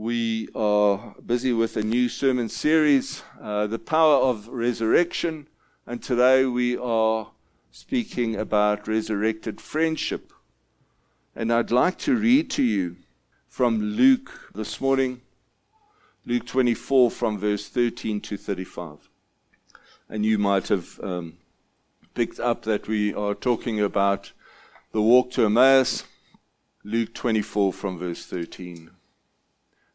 We are busy with a new sermon series, uh, The Power of Resurrection, and today we are speaking about resurrected friendship. And I'd like to read to you from Luke this morning, Luke 24, from verse 13 to 35. And you might have um, picked up that we are talking about the walk to Emmaus, Luke 24, from verse 13.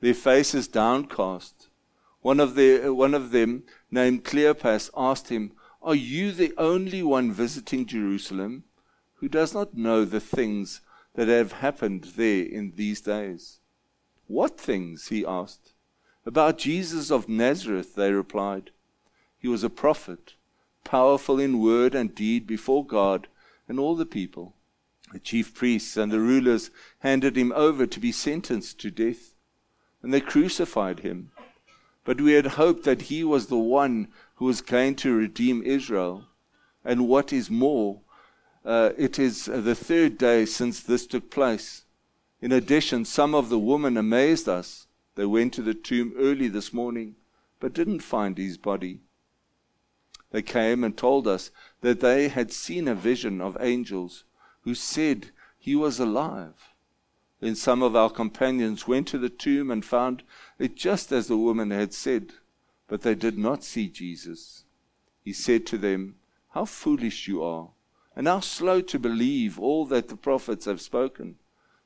their faces downcast. One of, their, one of them, named Cleopas, asked him, Are you the only one visiting Jerusalem who does not know the things that have happened there in these days? What things? he asked. About Jesus of Nazareth, they replied. He was a prophet, powerful in word and deed before God and all the people. The chief priests and the rulers handed him over to be sentenced to death and they crucified him. But we had hoped that he was the one who was going to redeem Israel. And what is more, uh, it is the third day since this took place. In addition, some of the women amazed us. They went to the tomb early this morning, but didn't find his body. They came and told us that they had seen a vision of angels who said he was alive. Then some of our companions went to the tomb and found it just as the woman had said, but they did not see Jesus. He said to them, How foolish you are, and how slow to believe all that the prophets have spoken.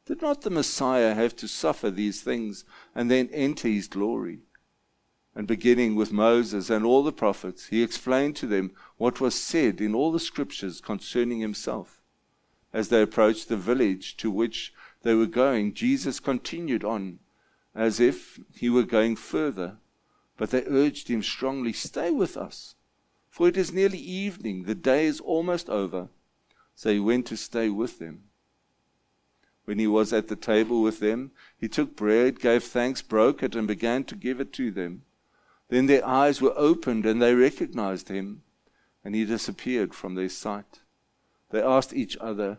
Did not the Messiah have to suffer these things and then enter his glory? And beginning with Moses and all the prophets, he explained to them what was said in all the scriptures concerning himself. As they approached the village to which they were going, Jesus continued on as if he were going further. But they urged him strongly, Stay with us, for it is nearly evening, the day is almost over. So he went to stay with them. When he was at the table with them, he took bread, gave thanks, broke it, and began to give it to them. Then their eyes were opened, and they recognized him, and he disappeared from their sight. They asked each other,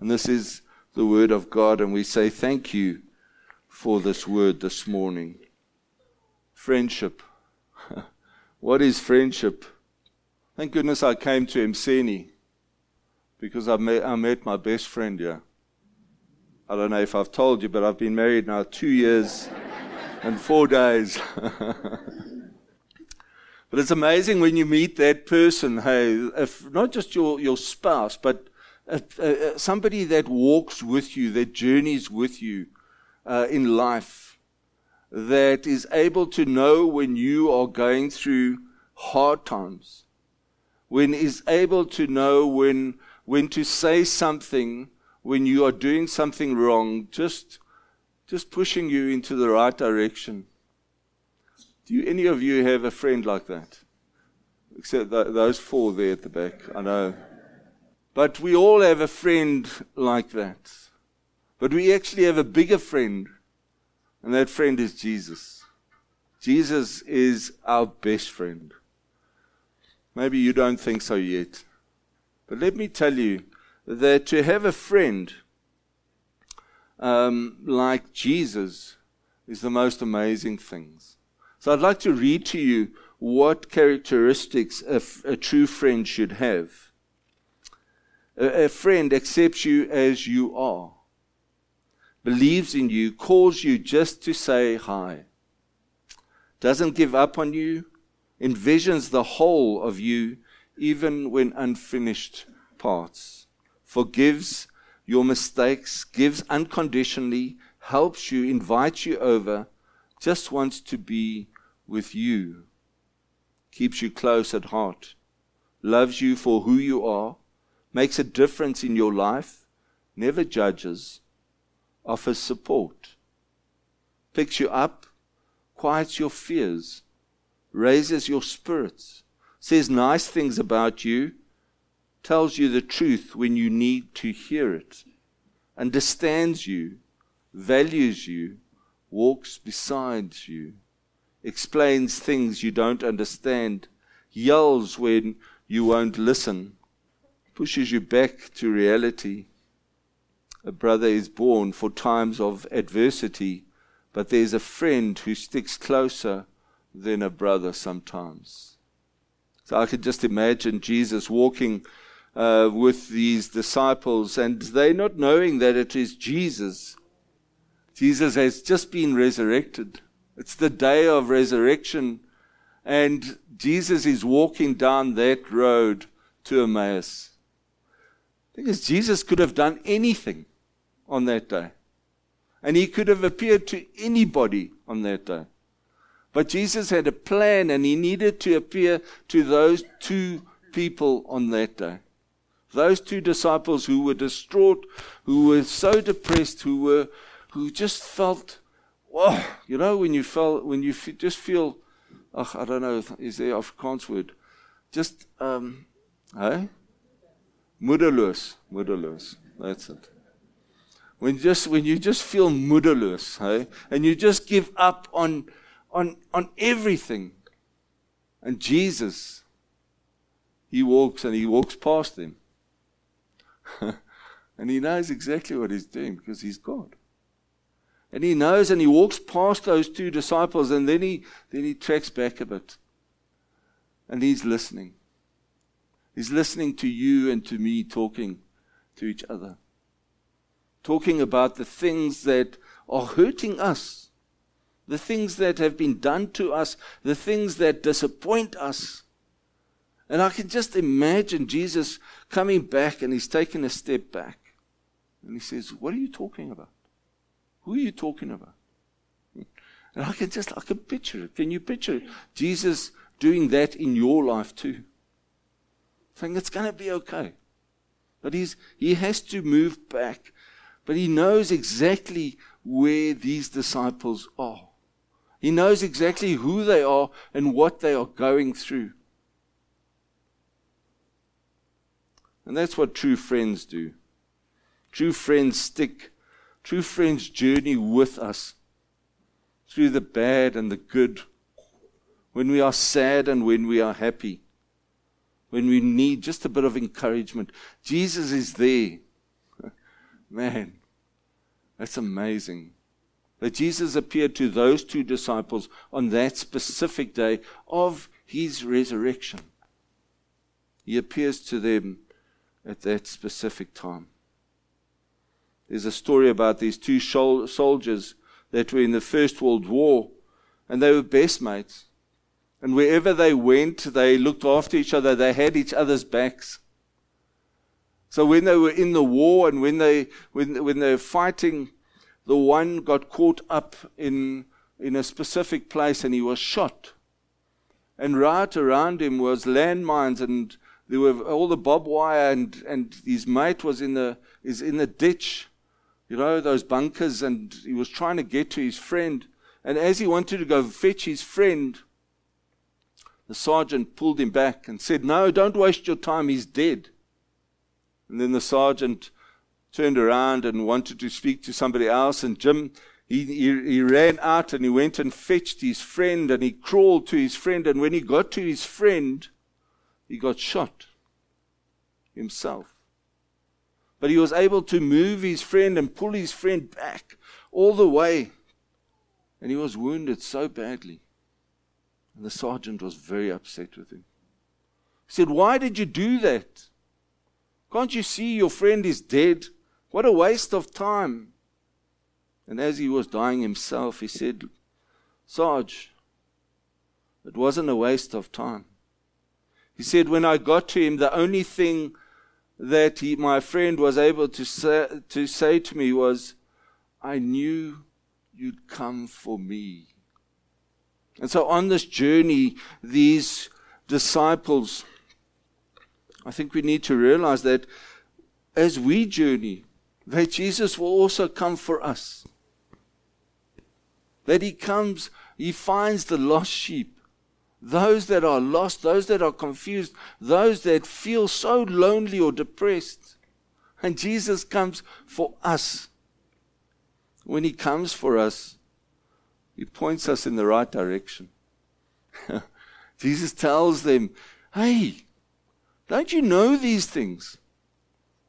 And this is the word of God, and we say thank you for this word this morning. Friendship. what is friendship? Thank goodness I came to Mseni because I met, I met my best friend here. I don't know if I've told you, but I've been married now two years and four days. but it's amazing when you meet that person, hey, if not just your, your spouse, but somebody that walks with you, that journeys with you uh, in life, that is able to know when you are going through hard times, when is able to know when when to say something when you are doing something wrong, just just pushing you into the right direction. Do you, any of you have a friend like that? Except th- those four there at the back. I know. But we all have a friend like that. But we actually have a bigger friend, and that friend is Jesus. Jesus is our best friend. Maybe you don't think so yet. But let me tell you that to have a friend um, like Jesus is the most amazing things. So I'd like to read to you what characteristics a, a true friend should have. A, friend accepts you as you are. believes in you, calls you just to say hi, doesn't give up on you, envisions the whole of you, even when unfinished parts, forgives your mistakes, gives unconditionally, helps you, invites you over, just wants to be with you, keeps you close at heart, loves you for who you are, makes a difference in your life, never judges, offers support, picks you up, quiets your fears, raises your spirits, says nice things about you, tells you the truth when you need to hear it, understands you, values you, walks beside you, explains things you don't understand, yells when you won't listen, pushes you back to reality. A brother is born for times of adversity, but there's a friend who sticks closer than a brother sometimes. So I could just imagine Jesus walking uh, with these disciples and they not knowing that it is Jesus. Jesus has just been resurrected. It's the day of resurrection. And Jesus is walking down that road to Emmaus. Because Jesus could have done anything on that day. And he could have appeared to anybody on that day. But Jesus had a plan and he needed to appear to those two people on that day. Those two disciples who were distraught, who were so depressed, who were, who just felt, whoa, you know, when you felt, when you f- just feel, oh, I don't know, is there Afrikaans word? Just, um, hey? Moedeloos, moedeloos. That's it. When just when you just feel moedeloos, hey, and you just give up on on on everything. And Jesus, he walks and he walks past them. and he knows exactly what he's doing because he's God. And he knows and he walks past those two disciples and then he then he tracks back a bit. And he's listening. He's listening to you and to me talking to each other. Talking about the things that are hurting us, the things that have been done to us, the things that disappoint us. And I can just imagine Jesus coming back and he's taken a step back. And he says, What are you talking about? Who are you talking about? And I can just, I can picture it. Can you picture it? Jesus doing that in your life too. Saying it's going to be okay. But he's, he has to move back. But he knows exactly where these disciples are. He knows exactly who they are and what they are going through. And that's what true friends do. True friends stick. True friends journey with us through the bad and the good, when we are sad and when we are happy, when we need just a bit of encouragement. Jesus is there. Man, that's amazing. That Jesus appeared to those two disciples on that specific day of his resurrection. He appears to them at that specific time. There's a story about these two soldiers that were in the First World War, and they were best mates. And wherever they went, they looked after each other, they had each other's backs. So when they were in the war and when they, when, when they were fighting, the one got caught up in, in a specific place and he was shot. And right around him was landmines and there were all the barbed wire, and, and his mate was in the, is in the ditch, you know, those bunkers, and he was trying to get to his friend. And as he wanted to go fetch his friend, the sergeant pulled him back and said, No, don't waste your time, he's dead. And then the sergeant turned around and wanted to speak to somebody else, and Jim, he, he, he ran out and he went and fetched his friend, and he crawled to his friend, and when he got to his friend, he got shot himself. But he was able to move his friend and pull his friend back all the way. And he was wounded so badly. And the sergeant was very upset with him. He said, Why did you do that? Can't you see your friend is dead? What a waste of time. And as he was dying himself, he said, Sarge, it wasn't a waste of time. He said, when I got to him, the only thing that he, my friend was able to say, to say to me was, I knew you'd come for me. And so on this journey, these disciples, I think we need to realize that as we journey, that Jesus will also come for us. That he comes, he finds the lost sheep, those that are lost, those that are confused, those that feel so lonely or depressed. And Jesus comes for us. When he comes for us, he points us in the right direction. Jesus tells them, Hey, don't you know these things?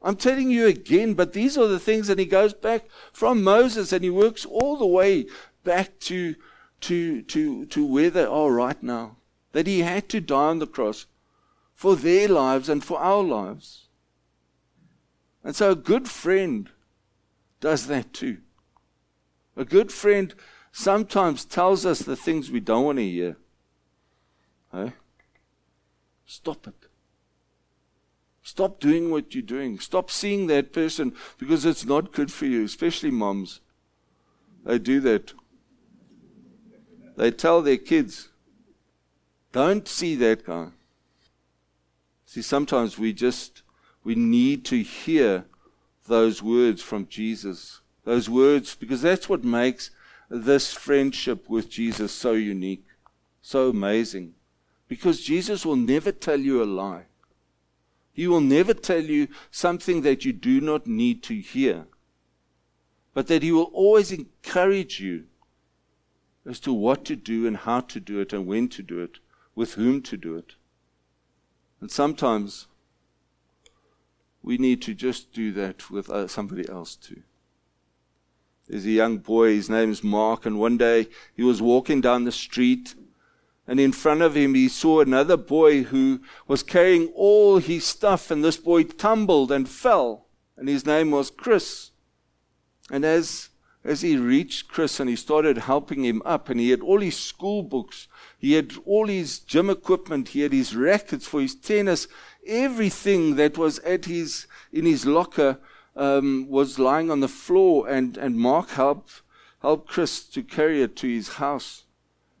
I'm telling you again, but these are the things, and he goes back from Moses and he works all the way back to, to, to, to where they are right now. That he had to die on the cross for their lives and for our lives. And so a good friend does that too. A good friend sometimes tells us the things we don't want to hear. Hey? Stop it. Stop doing what you're doing. Stop seeing that person because it's not good for you, especially moms. They do that. They tell their kids, don't see that guy. See, sometimes we just, we need to hear those words from Jesus. Those words, because that's what makes this friendship with Jesus so unique, so amazing. Because Jesus will never tell you a lie. He will never tell you something that you do not need to hear. But that He will always encourage you as to what to do and how to do it and when to do it, with whom to do it. And sometimes we need to just do that with uh, somebody else too. There's a young boy, his name is Mark, and one day he was walking down the street, and in front of him he saw another boy who was carrying all his stuff, and this boy tumbled and fell, and his name was Chris. And as as he reached Chris and he started helping him up, and he had all his school books, he had all his gym equipment, he had his rackets for his tennis, everything that was at his in his locker um, was lying on the floor, and, and Mark helped, helped Chris to carry it to his house.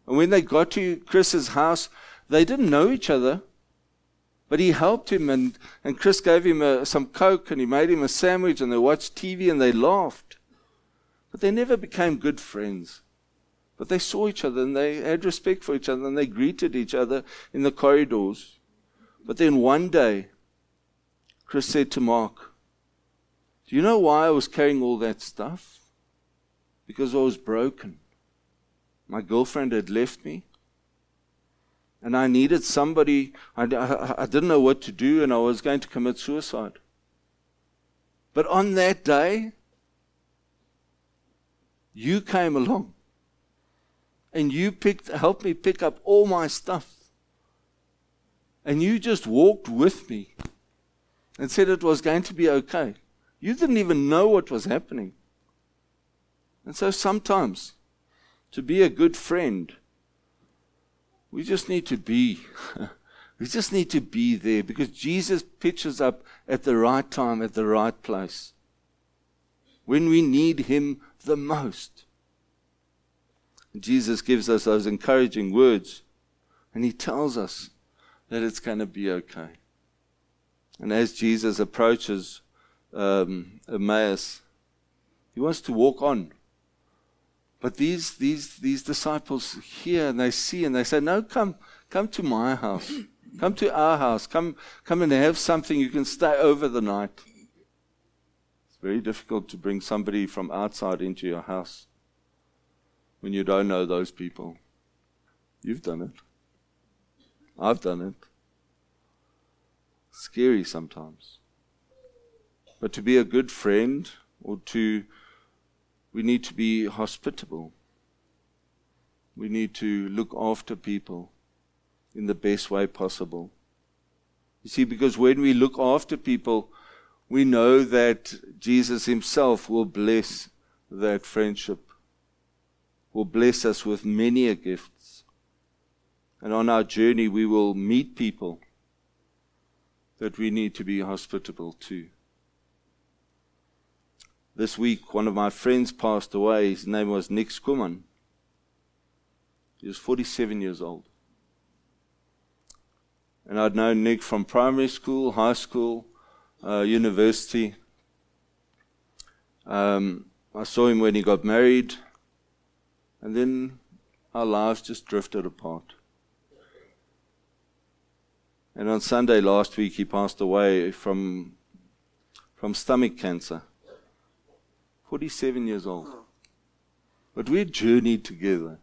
And when they got to Chris's house, they didn't know each other, but he helped him, and, and Chris gave him a, some Coke, and he made him a sandwich, and they watched TV, and they laughed. But they never became good friends. But they saw each other, and they had respect for each other, and they greeted each other in the corridors. But then one day, Chris said to Mark, do you know why I was carrying all that stuff? Because I was broken. My girlfriend had left me. And I needed somebody, I, I, I didn't know what to do, and I was going to commit suicide. But on that day, you came along and you picked, helped me pick up all my stuff. And you just walked with me and said it was going to be okay. You didn't even know what was happening. And so sometimes, to be a good friend, we just need to be. we just need to be there because Jesus pitches up at the right time, at the right place. When we need Him the most. Jesus gives us those encouraging words and He tells us that it's going to be okay. And as Jesus approaches um, Emmaus. He wants to walk on. But these, these, these disciples hear and they see and they say, No, come, come to my house. Come to our house. Come, come and have something. You can stay over the night. It's very difficult to bring somebody from outside into your house when you don't know those people. You've done it. I've done it. Scary sometimes. But to be a good friend or to, we need to be hospitable. We need to look after people in the best way possible. You see, because when we look after people, we know that Jesus Himself will bless that friendship will bless us with many gifts. And on our journey, we will meet people that we need to be hospitable to. This week, one of my friends passed away. His name was Nick Skuman. He was 47 years old. And I'd known Nick from primary school, high school, uh, university. Um, I saw him when he got married, and then our lives just drifted apart. And on Sunday last week, he passed away from, from stomach cancer. 47 years old. But we journeyed together.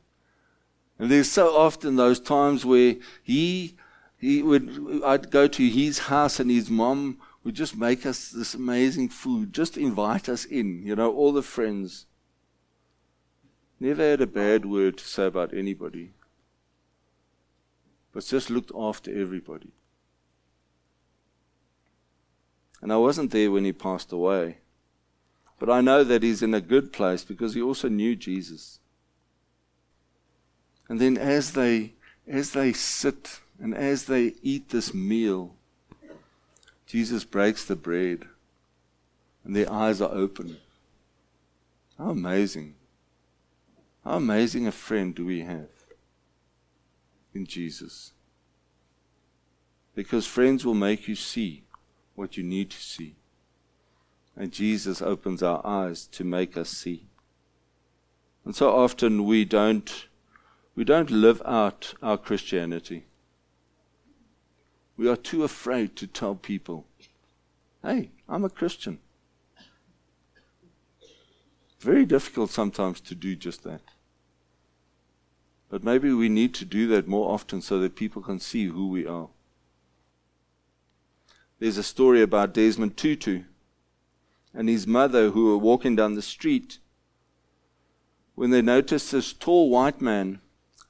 And there's so often those times where he, he would, I'd go to his house and his mom would just make us this amazing food, just invite us in, you know, all the friends. Never had a bad word to say about anybody, but just looked after everybody. And I wasn't there when he passed away. But I know that he's in a good place because he also knew Jesus. And then as they as they sit and as they eat this meal, Jesus breaks the bread and their eyes are open. How amazing. How amazing a friend do we have in Jesus. Because friends will make you see what you need to see. And Jesus opens our eyes to make us see. And so often we don't we don't live out our Christianity. We are too afraid to tell people, hey, I'm a Christian. Very difficult sometimes to do just that. But maybe we need to do that more often so that people can see who we are. There's a story about Desmond Tutu and his mother who were walking down the street when they noticed this tall white man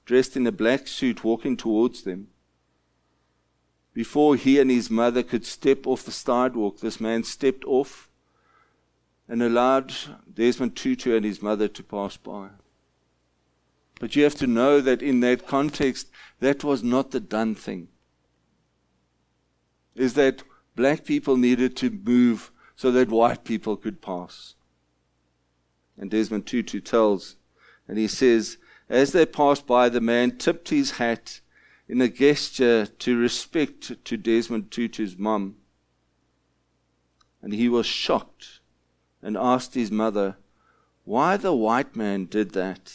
dressed in a black suit walking towards them. Before he and his mother could step off the sidewalk, this man stepped off and allowed Desmond Tutu and his mother to pass by. But you have to know that in that context, that was not the done thing. Is that black people needed to move so that white people could pass. And Desmond Tutu tells, and he says, as they passed by, the man tipped his hat in a gesture to respect to Desmond Tutu's mum. And he was shocked and asked his mother why the white man did that.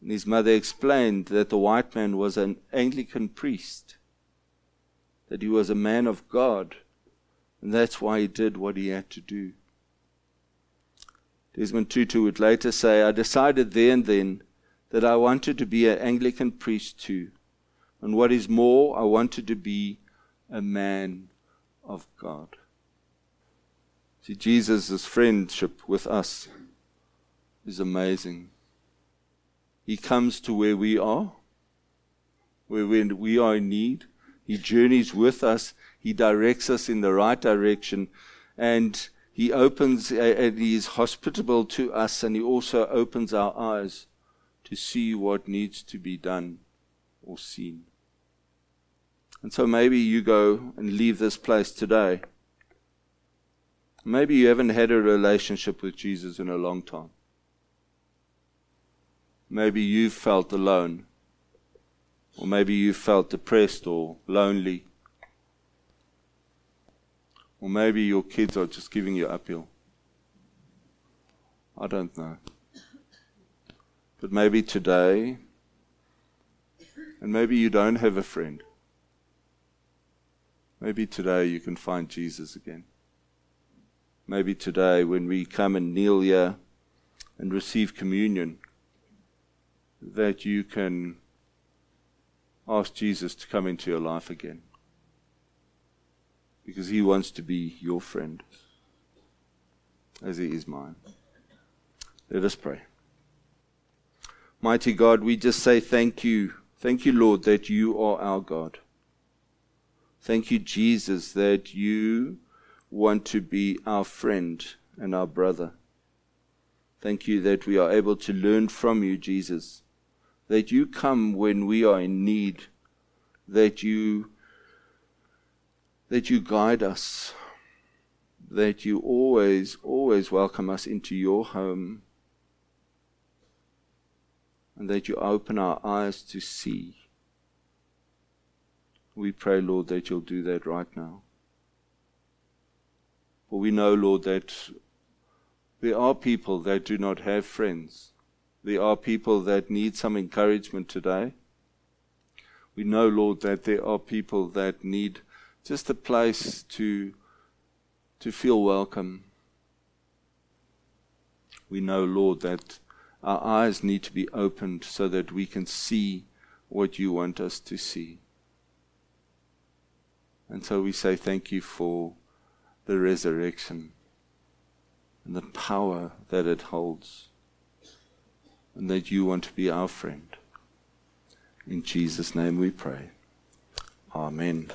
And his mother explained that the white man was an Anglican priest, that he was a man of God, and that's why he did what he had to do. Desmond Tutu would later say, I decided there and then that I wanted to be an Anglican priest too. And what is more, I wanted to be a man of God. See, Jesus' friendship with us is amazing. He comes to where we are, where we are in need. He journeys with us. He directs us in the right direction. And He opens, uh, and He is hospitable to us, and He also opens our eyes to see what needs to be done or seen. And so maybe you go and leave this place today. Maybe you haven't had a relationship with Jesus in a long time. Maybe you've felt alone. Or maybe you felt depressed or lonely. Or maybe your kids are just giving you uphill. I don't know. But maybe today, and maybe you don't have a friend. Maybe today you can find Jesus again. Maybe today, when we come and kneel here and receive communion, that you can ask Jesus to come into your life again. Because he wants to be your friend, as he is mine. Let us pray. Mighty God, we just say thank you. Thank you, Lord, that you are our God. Thank you, Jesus, that you want to be our friend and our brother. Thank you that we are able to learn from you, Jesus. That you come when we are in need. That you that you guide us. That you always, always welcome us into your home. And that you open our eyes to see. We pray, Lord, that you'll do that right now. For we know, Lord, that there are people that do not have friends. There are people that need some encouragement today. We know, Lord, that there are people that need just a place to, to feel welcome. We know, Lord, that our eyes need to be opened so that we can see what you want us to see. And so we say thank you for the resurrection and the power that it holds, and that you want to be our friend. In Jesus' name we pray. Amen.